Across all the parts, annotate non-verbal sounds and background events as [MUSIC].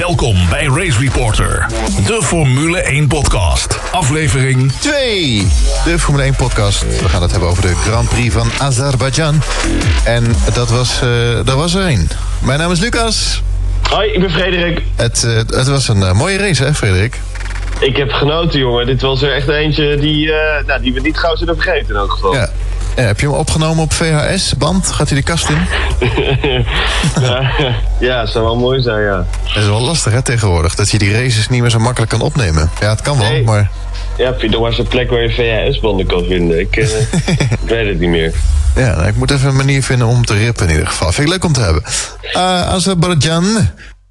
Welkom bij Race Reporter, de Formule 1 podcast. Aflevering 2. De Formule 1 podcast. We gaan het hebben over de Grand Prix van Azerbeidzjan. En dat was, uh, dat was er een. Mijn naam is Lucas. Hoi, ik ben Frederik. Het, uh, het was een uh, mooie race, hè, Frederik? Ik heb genoten, jongen. Dit was er echt eentje die, nou, die we niet gauw zullen vergeten, in elk geval. Ja. Ja, heb je hem opgenomen op VHS-band? Gaat hij de kast in? [LAUGHS] ja, ja, zou wel mooi zijn, ja. Het is wel lastig, hè, tegenwoordig. Dat je die races niet meer zo makkelijk kan opnemen. Ja, het kan wel, Nee. maar... Ja, maar eens een plek waar je VHS-banden kan vinden. Ik, eh, [LAUGHS] ik weet het niet meer. Ja, nou, ik moet even een manier vinden om te rippen in ieder geval. Vind ik leuk om te hebben. Uh.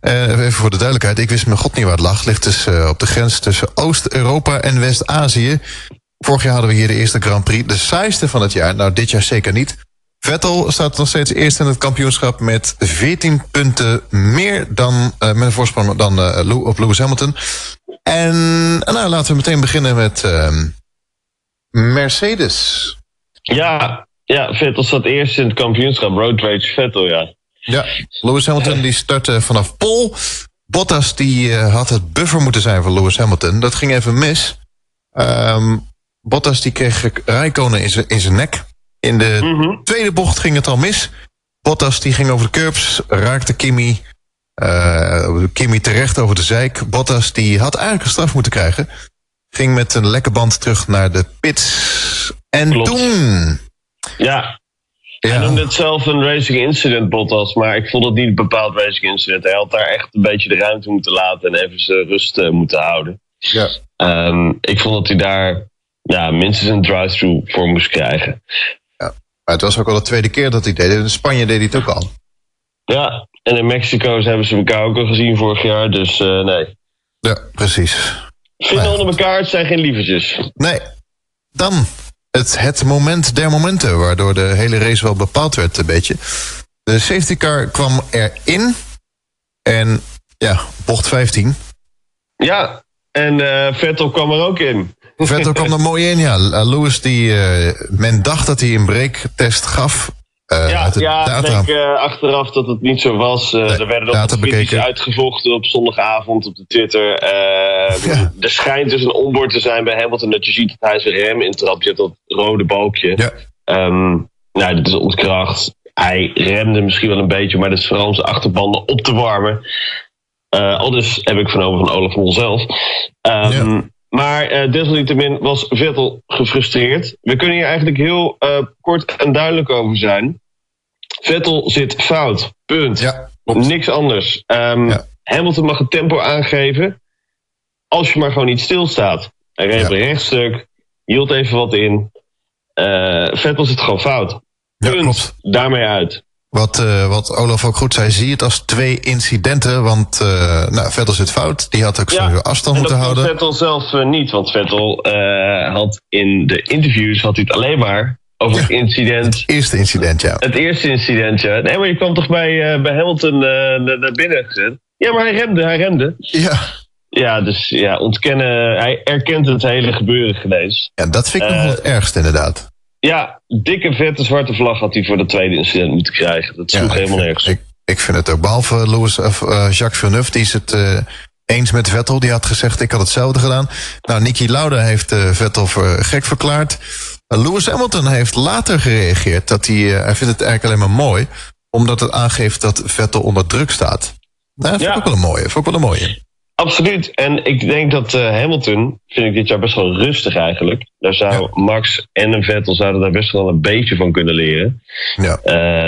Eh, even voor de duidelijkheid, ik wist mijn god niet waar het lag. Het ligt dus eh, op de grens tussen Oost-Europa en West-Azië. Vorig jaar hadden we hier de eerste Grand Prix. De saaiste van het jaar. Nou, dit jaar zeker niet. Vettel staat nog steeds eerst in het kampioenschap met 14 punten meer dan eh, met een voorsprong dan eh, op Lewis Hamilton. En nou, laten we meteen beginnen met ehm, Mercedes. Ja, ja, Vettel staat eerst in het kampioenschap. Road Rage Vettel, ja. Ja, Lewis Hamilton die startte vanaf pol. Bottas die eh, had het buffer moeten zijn voor Lewis Hamilton. Dat ging even mis. Ehm, Bottas die kreeg Rijkonen in zijn- in zijn nek. In de Mhm. tweede bocht ging het al mis. Bottas die ging over de curbs, raakte Kimi. eh, Kimi terecht over de zijk. Bottas die had eigenlijk een straf moeten krijgen. Ging met een lekke band terug naar de pits. En Klopt. toen... Ja, hij Ja, noemde het zelf een racing incident, Bottas. Maar ik vond het niet een bepaald racing incident. Hij had daar echt een beetje de ruimte moeten laten en even zijn rust eh, moeten houden. ja. Ik vond dat hij daar ja, minstens een drive-thru voor moest krijgen. Maar het was ook al de tweede keer dat hij deed. In Spanje deed hij het ook al. Ja, en in Mexico hebben ze elkaar ook al gezien vorig jaar. Dus eh, nee. Ja, precies. Vinden Nee. onder elkaar, het zijn geen lievertjes. Nee. Dan het, het moment der momenten, waardoor de hele race wel bepaald werd een beetje. De safety car kwam erin. En ja, bocht 15. Ja, en eh, Vettel kwam er ook in. Vettel kwam er mooi in. Ja, Lewis, die, eh, men dacht dat hij een breaktest gaf. eh, ja, uit de ja data. ik denk eh, achteraf dat het niet zo was. Eh, Nee, er werden wat kritisch uitgevochten op zondagavond op de Twitter. Eh, Ja. Er schijnt dus een onboard te zijn bij Hamilton dat je ziet dat hij zijn rem intrapt. Je hebt dat rode balkje. Ja. Ehm, nou, dat is ontkracht. Hij remde misschien wel een beetje, maar dat is vooral om zijn achterbanden op te warmen. Eh al dus heb ik van over van Olaf Mol zelf. Ehm, Ja. Maar eh, desalniettemin was Vettel gefrustreerd. We kunnen hier eigenlijk heel eh, kort en duidelijk over zijn. Vettel zit fout. Punt. Ja. Niks anders. Ehm, Ja. Hamilton mag het tempo aangeven. Als je maar gewoon niet stilstaat. Hij reed Ja. een rechtstuk. Hield even wat in. Eh, Vettel zit gewoon fout. Punt. Daarmee uit. Wat, eh, wat Olaf ook goed zei, zie het als twee incidenten. Want eh, nou, Vettel zit fout. Die had ook Ja, sowieso afstand moeten houden. Vettel zelf eh, niet. Want Vettel had in de interviews had hij het alleen maar over het incident. Eerste incident, ja. Het eerste incident, ja. Nee, maar je kwam toch bij, bij Hamilton naar, binnen gezet. Ja, maar hij remde, hij remde. Ja, Ja, dus ja, ontkennen. Hij erkent het hele gebeuren geweest. ja dat vind ik nog wel het ergste inderdaad. Ja, dikke vette zwarte vlag had hij voor dat tweede incident moeten krijgen. Dat sloeg Ja, helemaal ik, nergens. Ik, ik vind het ook. Behalve Louis, of, eh, Jacques Villeneuve, die is het eh, eens met Vettel. Die had gezegd, ik had hetzelfde gedaan. Nou, Niki Lauda heeft eh, Vettel gek verklaard. Lewis Hamilton heeft later gereageerd. Dat hij, hij vindt het eigenlijk alleen maar mooi. Omdat het aangeeft dat Vettel onder druk staat. Nou, dat ik Ja. ook wel een mooie. Vind ik wel een mooie. Absoluut. En ik denk dat eh, Hamilton, vind ik dit jaar best wel rustig eigenlijk. Daar zou Max en een Vettel zouden daar best wel een beetje van kunnen leren. Ja.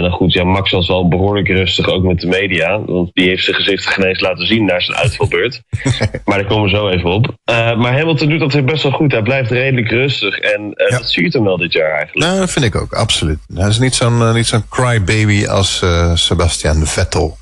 Nou goed, ja, Max was wel behoorlijk rustig, ook met de media. Want die heeft zijn gezicht genees laten zien naar zijn uitvalbeurt. [LAUGHS] maar daar komen we zo even op. Eh, maar Hamilton doet dat weer best wel goed. Hij blijft redelijk rustig. En Ja. dat zie je hem wel dit jaar eigenlijk. Nou, dat vind ik ook, absoluut. Hij is niet zo'n niet zo'n crybaby als Sebastian Vettel.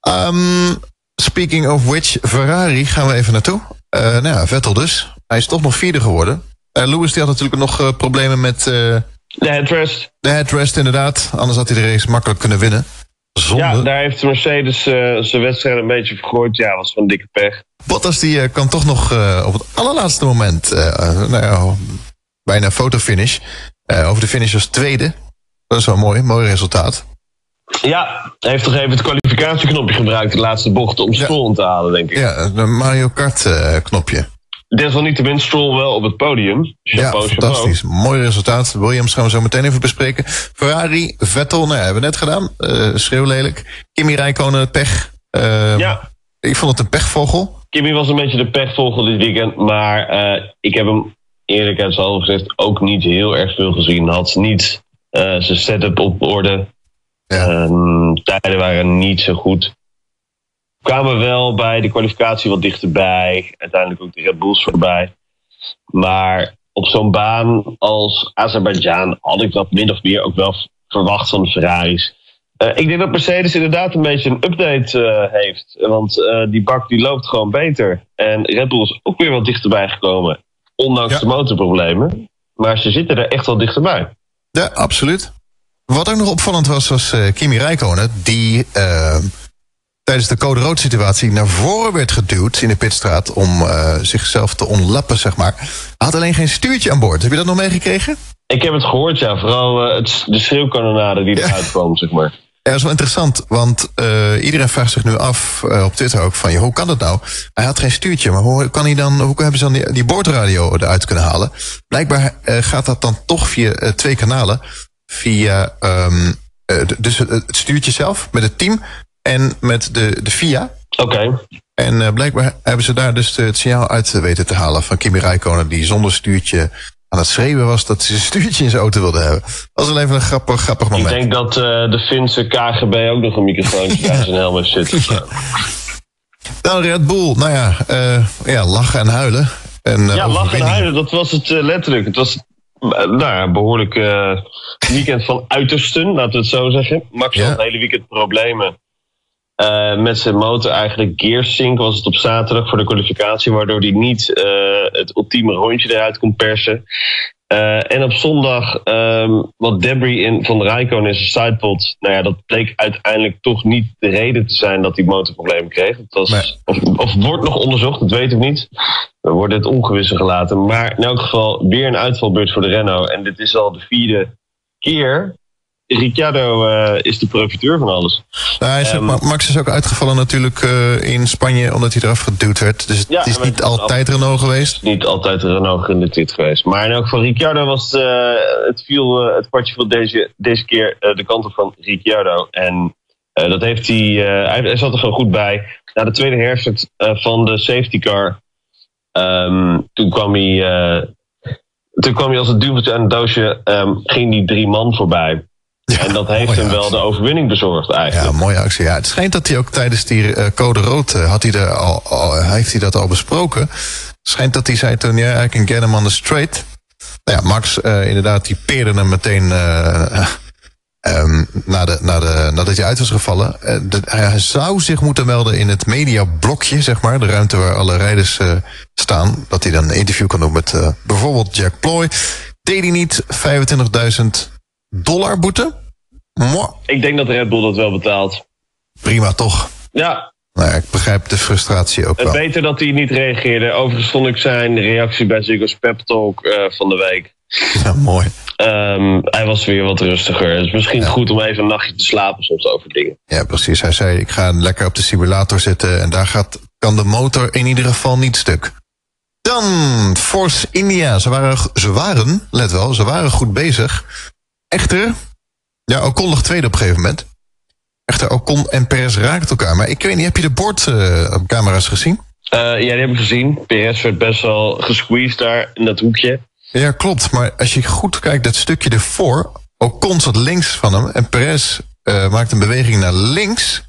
Ehm, speaking of which, Ferrari gaan we even naartoe. Eh nou ja, Vettel dus. Hij is toch nog vierde geworden. Eh Lewis die had natuurlijk nog eh, problemen met De headrest. de headrest inderdaad. Anders had hij de race makkelijk kunnen winnen. Zonde. Ja, daar heeft Mercedes zijn wedstrijd een beetje vergooid. Ja, was van dikke pech. Bottas die kan toch nog op het allerlaatste moment, nou ja, bijna fotofinish. over de finish als tweede. Dat is wel mooi, mooi resultaat. Ja, hij heeft toch even het kwalificatieknopje gebruikt, de laatste bocht, om Stroll te halen, denk ik. Ja, de Mario Kart uh, knopje. Desalniettemin Stroll wel op het podium. Chapeau, ja, fantastisch. Chapeau. Mooi resultaat. Williams gaan we zo meteen even bespreken. Ferrari, Vettel, nou ja, hebben we net gedaan. Uh, schreeuwlelijk. Kimi Räikkönen, pech. Uh, ja. Ik vond het een pechvogel. Kimi was een beetje de pechvogel dit weekend. Maar uh, ik heb hem eerlijkheidshalve gezegd ook niet heel erg veel gezien. Had niet zijn setup op orde. Ja. Um, tijden waren niet zo goed kwamen wel bij de kwalificatie wat dichterbij. Uiteindelijk ook de Red Bulls voorbij. Maar op zo'n baan als Azerbeidzjan had ik dat min of meer ook wel verwacht van de Ferraris. Uh, ik denk dat Mercedes inderdaad een beetje een update uh, heeft. Want uh, die bak die loopt gewoon beter. En Red Bull is ook weer wat dichterbij gekomen. Ondanks ja. de motorproblemen. Maar ze zitten er echt wel dichterbij. Ja, absoluut. Wat ook nog opvallend was, was Kimi Räikkönen. Die tijdens de code rood situatie naar voren werd geduwd in de pitstraat om uh, zichzelf te onlappen, zeg maar. Hij had alleen geen stuurtje aan boord. Heb je dat nog meegekregen? Ik heb het gehoord, ja. Vooral uh, het, de schreeuwkanonade die eruit ja. kwam, zeg maar. Ja, dat is wel interessant, want uh, iedereen vraagt zich nu af op Twitter ook van, hoe kan dat nou? Hij had geen stuurtje, maar hoe kan hij dan, hoe hebben ze dan die, die boordradio eruit kunnen halen? Blijkbaar gaat dat dan toch via twee kanalen, via um, dus het stuurtje zelf met het team en met de, de FIA. Oké. En uh, blijkbaar hebben ze daar dus het signaal uit weten te halen van Kimi Räikkönen... die zonder stuurtje aan het schreeuwen was dat ze een stuurtje in zijn auto wilde hebben. Dat was wel even een grappig, grappig moment. Ik denk dat uh, de Finse KGB ook nog een microfoon [LAUGHS] bij zijn helm heeft zitten. Dan Red Bull, nou ja, uh, ja lachen en huilen. En, ja, lachen en huilen, dat was het letterlijk. Het was nou ja, behoorlijk weekend van uitersten, laten we het zo zeggen. Max had het hele weekend problemen uh, met zijn motor eigenlijk gearsync was het op zaterdag voor de kwalificatie, waardoor hij niet uh, het ultieme rondje eruit kon persen. Uh, en op zondag um, wat debris in van de Rijkoon in zijn sidepod. Nou ja, dat bleek uiteindelijk toch niet de reden te zijn dat hij motorproblemen kreeg. Het was, nee. of, of wordt nog onderzocht, dat weet ik niet. We worden het ongewisse gelaten. Maar in elk geval weer een uitvalbeurt voor de Renault. En dit is al de vierde keer Ricciardo uh, is de profiteur van alles. Nou, is, um, Max is ook uitgevallen natuurlijk uh, in Spanje omdat hij eraf geduwd werd. Dus ja, het is niet altijd Renault geweest. Niet altijd Renault gerelateerd geweest. Maar in elk geval Ricciardo was uh, het, viel, het kwartje viel deze, deze keer de kant op van Ricciardo. En dat heeft hij, hij, hij, zat er gewoon goed bij. Na de tweede herfst van de safety car, um, toen kwam hij... toen kwam hij als het duveltje aan het doosje, um, ging die drie man voorbij. Ja, en dat heeft hem wel actie. de overwinning bezorgd eigenlijk. Ja, mooie actie. Ja, het schijnt dat hij ook tijdens die uh, code rood, uh, had hij er al, al, heeft hij dat al besproken. Het schijnt dat hij zei toen, ja, I can get him on the straight. Nou ja, Max, uh, inderdaad, die peerde hem meteen um, na de, na de, nadat hij uit was gevallen. De, hij zou zich moeten melden in het mediablokje, zeg maar. De ruimte waar alle rijders staan. Dat hij dan een interview kan doen met bijvoorbeeld Jack Ploy. Deed hij niet 25.000 dollar boete? Ik denk dat Red Bull dat wel betaalt. Prima, toch? Ja. Nou, ik begrijp de frustratie ook wel. Beter dat hij niet reageerde. Overigens vond ik zijn reactie bij Ziggo's pep talk uh, van de week. [LAUGHS] Ja, mooi. Um, hij was weer wat rustiger. Het is misschien ja. goed om even een nachtje te slapen soms over dingen. Ja, precies. Hij zei, ik ga lekker op de simulator zitten... en daar gaat, kan de motor in ieder geval niet stuk. Dan Force India. Ze waren, ze waren, let wel, ze waren goed bezig. Echter, ja, Ocon lag tweede op een gegeven moment. Echter, Ocon en Perez raakten elkaar. Maar ik weet niet, heb je de bordcamera's uh, gezien? Uh, ja, die heb ik gezien. Perez werd best wel gesqueezed daar in dat hoekje. Ja, klopt. Maar als je goed kijkt, dat stukje ervoor... Ocon zat links van hem en Perez uh, maakte een beweging naar links.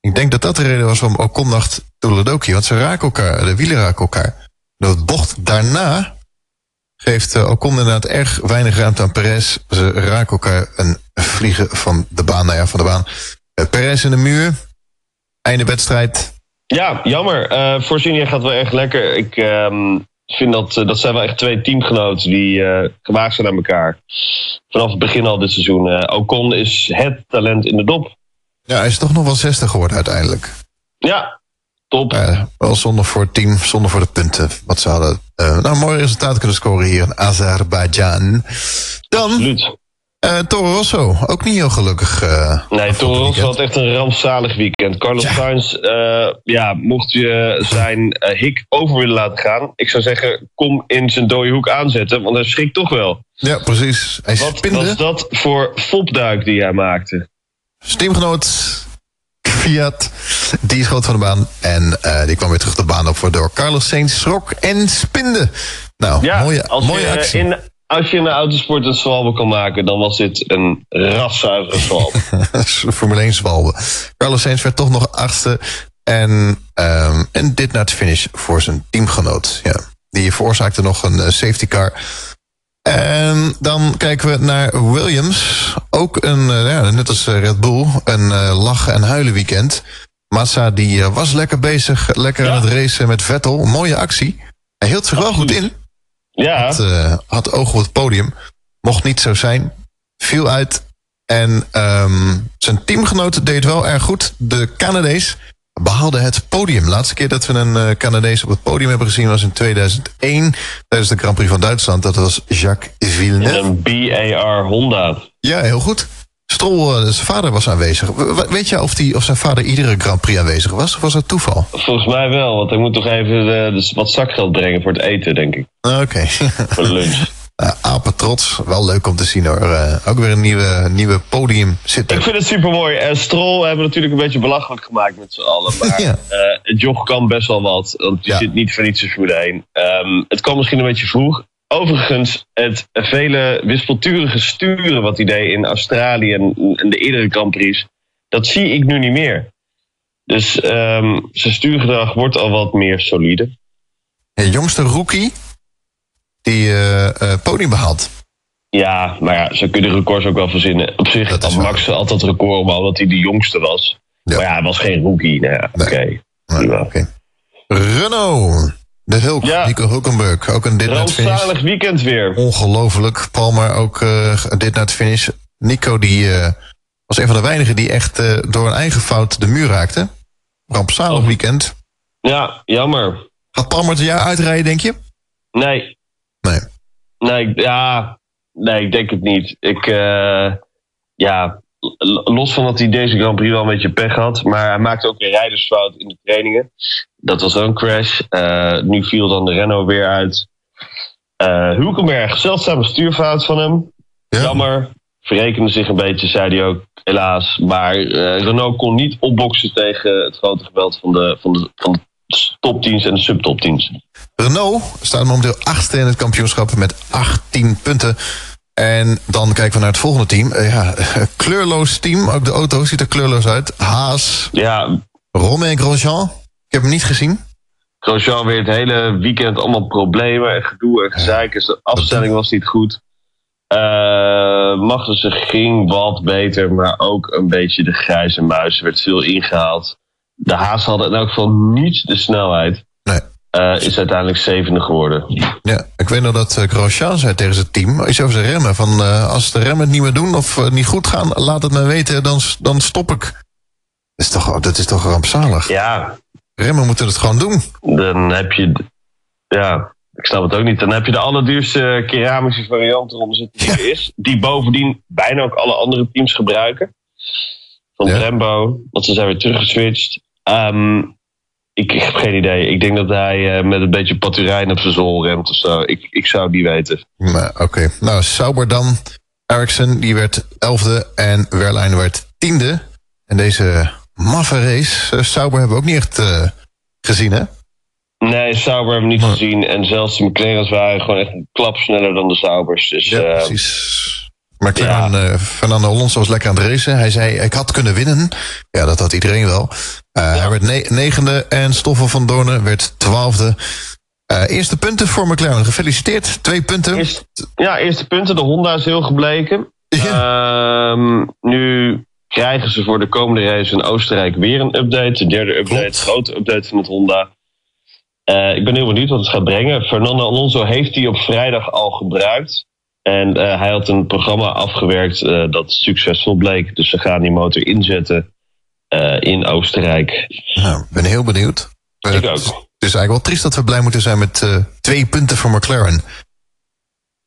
Ik denk dat dat de reden was waarom Ocon dacht... Toledoki, want ze raken elkaar, de wielen raken elkaar. De bocht daarna geeft uh, Ocon inderdaad erg weinig ruimte aan Perez. Ze raken elkaar een vliegen van de baan, nou ja, van de baan. Uh, Perez in de muur. Einde wedstrijd. Ja, jammer. Uh, gaat wel erg lekker. Ik um, vind dat, dat zijn wel echt twee teamgenoten die uh, gewaagd zijn aan elkaar. Vanaf het begin al dit seizoen. Uh, Ocon is het talent in de dop. Ja, hij is toch nog wel 60 geworden uiteindelijk. Ja, Top. Wel zonder voor het team, zonder voor de punten. Wat ze hadden. Uh, nou, mooi resultaat kunnen scoren hier in Azerbeidzjan. Dan. Absoluut. Uh, Toro Rosso, ook niet heel gelukkig. Uh, nee, Toro Rosso had echt een rampzalig weekend. Carlos ja. Sainz, uh, ja, mocht je zijn hik over willen laten gaan... ik zou zeggen, kom in zijn dode hoek aanzetten, want hij schrikt toch wel. Ja, precies. Hij Wat spinde. was dat voor fopduik die hij maakte? Steamgenoot Fiat, die schoot van de baan. En die kwam weer terug de baan op, waardoor Carlos Sainz schrok en spinde. Nou, ja, mooie, als mooie je actie. In, als je in de autosport een zwalbe kan maken, dan was dit een raszuivere zwalbe. [LAUGHS] Formule 1 zwalbe. Carlos Sainz werd toch nog achtste. En, um, en dit naar het finish voor zijn teamgenoot. Ja. Die veroorzaakte nog een uh, safety car. En dan kijken we naar Williams. Ook een, uh, ja, net als Red Bull, een uh, lachen en huilen weekend. Massa die was lekker bezig, lekker ja. aan het racen met Vettel. Mooie actie. Hij hield zich wel goed in. Ja. Had, uh, had ogen op het podium. Mocht niet zo zijn. Viel uit. En um, zijn teamgenoot deed wel erg goed. De Canadees behaalde het podium. Laatste keer dat we een uh, Canadees op het podium hebben gezien was in 2001 tijdens de Grand Prix van Duitsland. Dat was Jacques Villeneuve. Een BAR Honda. Ja, heel goed. Strol, zijn vader was aanwezig. Weet je of, die, of zijn vader iedere Grand Prix aanwezig was? Of was dat toeval? Volgens mij wel, want hij moet toch even uh, dus wat zakgeld brengen voor het eten, denk ik. Oké. Okay. voor de lunch. [LAUGHS] Uh, apen trots, wel leuk om te zien hoor. Uh, ook weer een nieuwe, nieuwe podium zitten. Ik vind het super mooi. Uh, Strol hebben we natuurlijk een beetje belachelijk gemaakt met z'n allen. [LAUGHS] Maar ja. het jog kan best wel wat. Want je ja. zit niet voor niets Formule 1. Um, het kwam misschien een beetje vroeg. Overigens, het vele wispelturige sturen wat hij deed in Australië en, en de eerdere Grand Prix, dat zie ik nu niet meer. Dus um, zijn stuurgedrag wordt al wat meer solide. De jongste rookie die uh, uh, podium behaalt. Ja, maar ja, zo kunnen records ook wel verzinnen. Op zich had Max altijd record om omdat hij de jongste was. Ja. Maar ja, hij was geen rookie. Nou ja, nee. oké. Okay. Nee, okay. Renault. De Hulk, ja. Nico Hulkenberg. Ook een dit het finish. weekend weer. Ongelooflijk. Palmer ook uh, dit naar het finish. Nico die uh, was een van de weinigen die echt uh, door een eigen fout de muur raakte. Rampzalig oh. weekend. Ja, jammer. Gaat Palmer het jaar uitrijden, denk je? Nee. Nee. Nee, ja. Nee, ik denk het niet. Ik, ja, los van dat hij deze Grand Prix wel een beetje pech had. Maar hij maakte ook weer rijdersfout in de trainingen. Dat was ook een crash. Uh, nu viel dan de Renault weer uit. Uh, Hulkenberg, zeldzame stuurfout van hem. Ja. Jammer. Verrekende zich een beetje, zei hij ook, helaas. Maar uh, Renault kon niet opboksen tegen het grote geweld van de, van de, van de topteams en de subtopteams. Renault staat momenteel achtste in het kampioenschap met 18 punten. En dan kijken we naar het volgende team. Uh, ja, kleurloos team. Ook de auto ziet er kleurloos uit. Haas. Ja. Romain Grosjean. Ik heb hem niet gezien. Grosjean weer het hele weekend allemaal problemen en gedoe en gezeik. Dus de afstelling was niet goed. Uh, Magnussen ging wat beter, maar ook een beetje de grijze muis. Er werd veel ingehaald. De Haas hadden in elk geval niet de snelheid. Nee. Uh, is uiteindelijk zevende geworden. Ja, ik weet nog dat uh, Grosjean zei tegen zijn team, iets over zijn remmen, van uh, als de remmen het niet meer doen of niet goed gaan, laat het me weten, dan, dan stop ik. Dat is toch, dat is toch rampzalig? Ja. Remmen moeten het gewoon doen. Dan heb je, ja, ik snap het ook niet. Dan heb je de allerduurste keramische variant eronder zitten die er is, die bovendien bijna ook alle andere teams gebruiken. Van ja. Brembo, want ze zijn weer teruggeswitcht. Um, ik, ik, heb geen idee. Ik denk dat hij uh, met een beetje paturijn op zijn zool remt of zo. Ik, ik zou het niet weten. Oké. Okay. Nou, Sauber dan. Ericsson, die werd elfde. En Wehrlein werd tiende. En deze maffe race, uh, Sauber hebben we ook niet echt uh, gezien, hè? Nee, Sauber hebben we niet maar... gezien. En zelfs de McLaren's waren gewoon echt een klap sneller dan de Saubers. Dus, ja, precies. McLaren, ja. Fernando Alonso was lekker aan het racen. Hij zei, ik had kunnen winnen. Ja, dat had iedereen wel. Ja. Hij werd ne negende en Stoffel van Doornen werd twaalfde. Uh, eerste punten voor McLaren. Gefeliciteerd. Twee punten. Eerst, ja, eerste punten. De Honda is heel gebleken. Ja. Uh, nu krijgen ze voor de komende race in Oostenrijk weer een update. De derde update. Klopt. Grote update van het Honda. Uh, ik ben heel benieuwd wat het gaat brengen. Fernando Alonso heeft die op vrijdag al gebruikt. En hij had een programma afgewerkt dat succesvol bleek. Dus ze gaan die motor inzetten in Oostenrijk. Nou, ik ben heel benieuwd. Ik ook. Het is eigenlijk wel triest dat we blij moeten zijn met twee punten voor McLaren.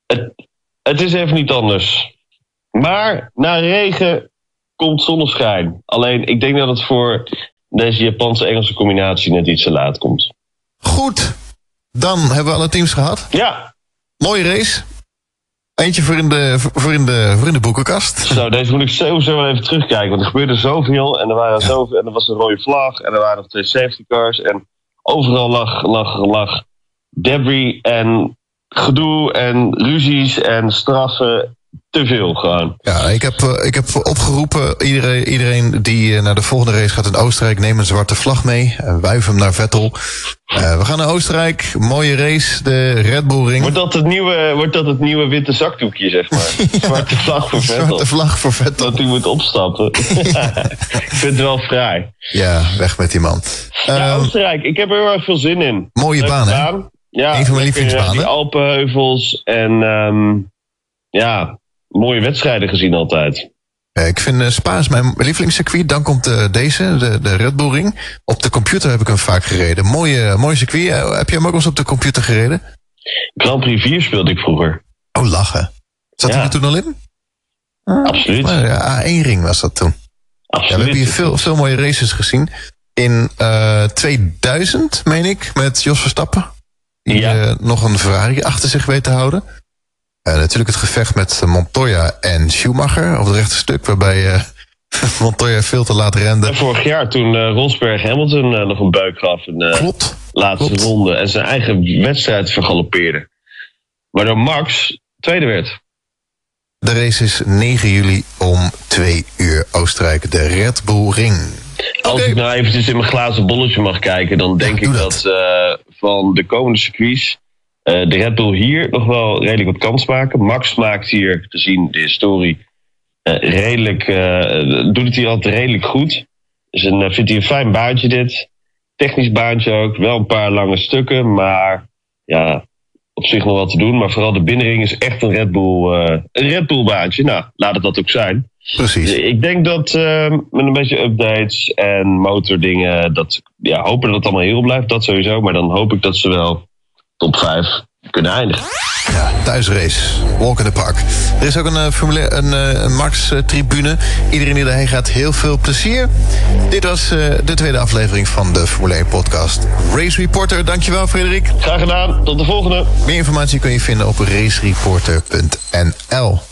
Het, het is even niet anders. Maar na regen komt zonneschijn. Alleen ik denk dat het voor deze Japanse-Engelse combinatie net iets te laat komt. Goed, dan hebben we alle teams gehad. Ja, Mooie race. Eentje voor in de, voor in de, voor in de boekenkast. zo, deze moet ik sowieso wel even terugkijken. Want er gebeurde zoveel. En er, waren zoveel, en er was een rode vlag. En er waren nog twee safety cars. En overal lag, lag, lag debris en gedoe en ruzies en straffen. Te veel gewoon. Ja, ik heb, eh, ik heb opgeroepen, iedereen, iedereen die eh, naar de volgende race gaat in Oostenrijk, neem een zwarte vlag mee. En wuif hem naar Vettel. Eh, we gaan naar Oostenrijk, mooie race, de Red Bull Ring. Wordt dat het nieuwe, wordt dat het nieuwe witte zakdoekje, zeg maar? [LAUGHS] Zwarte vlag voor Vettel. Zwarte vlag voor Vettel. Dat hij moet opstappen. [LAUGHS] ik vind het wel vrij. Ja, weg met die man. Ja, Ehm, Oostenrijk, ik heb er heel erg veel zin in. mooie Leuke baan, hè? Ja, Een van mijn lievelingsbanen. eh, Die Alpenheuvels en ehm, ja, mooie wedstrijden gezien altijd. Eh, Ik vind eh, Spa is mijn lievelingscircuit. Dan komt eh, deze, de, de Red Bull Ring. Op de computer heb ik hem vaak gereden. Mooie, mooie circuit. Eh, heb je hem ook eens op de computer gereden? Grand Prix 4 speelde ik vroeger. Oh, lachen. Zat hij er toen al in? Absoluut. Maar ja, A1-ring was dat toen. Ja, we Absoluut. hebben hier veel, veel mooie races gezien. In eh 2000, meen ik, met Jos Verstappen. Die Ja. eh, nog een Ferrari achter zich weet te houden. Eh, natuurlijk het gevecht met Montoya en Schumacher op het rechte stuk. Waarbij eh, [LAUGHS] Montoya veel te laat rende. En vorig jaar toen eh, Rosberg Hamilton nog een buik gaf in de Klopt. laatste klopt. ronde. En zijn eigen wedstrijd vergalopeerde. Waardoor Max tweede werd. De race is 9 juli om 2 uur Oostenrijk. De Red Bull Ring. Als ik nou eventjes in mijn glazen bolletje mag kijken, dan denk ik dat. dat, van de komende circuits de Red Bull hier nog wel redelijk wat kans maken. Max maakt hier, gezien de historie, eh, redelijk, eh, doet het hier altijd redelijk goed. Dus een, eh, vindt hij een fijn baantje dit. Technisch baantje ook, wel een paar lange stukken, maar ja, op zich nog wat te doen. Maar vooral de binnenring is echt een Red Bull, eh, een Red Bull baantje. Nou, laat het dat ook zijn. Precies. Ik denk dat eh, met een beetje updates en motordingen, dat ja, hopen dat het allemaal heel blijft, dat sowieso. Maar dan hoop ik dat ze wel top 5 kunnen eindigen. Ja, thuisrace. Walk in the park. Er is ook een, eh, Formule, een, eh, een Max-tribune. Iedereen die erheen gaat, heel veel plezier. Dit was eh, de tweede aflevering van de Formule 1 podcast. Race Reporter, dankjewel Frederik. Graag gedaan, tot de volgende. Meer informatie kun je vinden op racereporter.nl.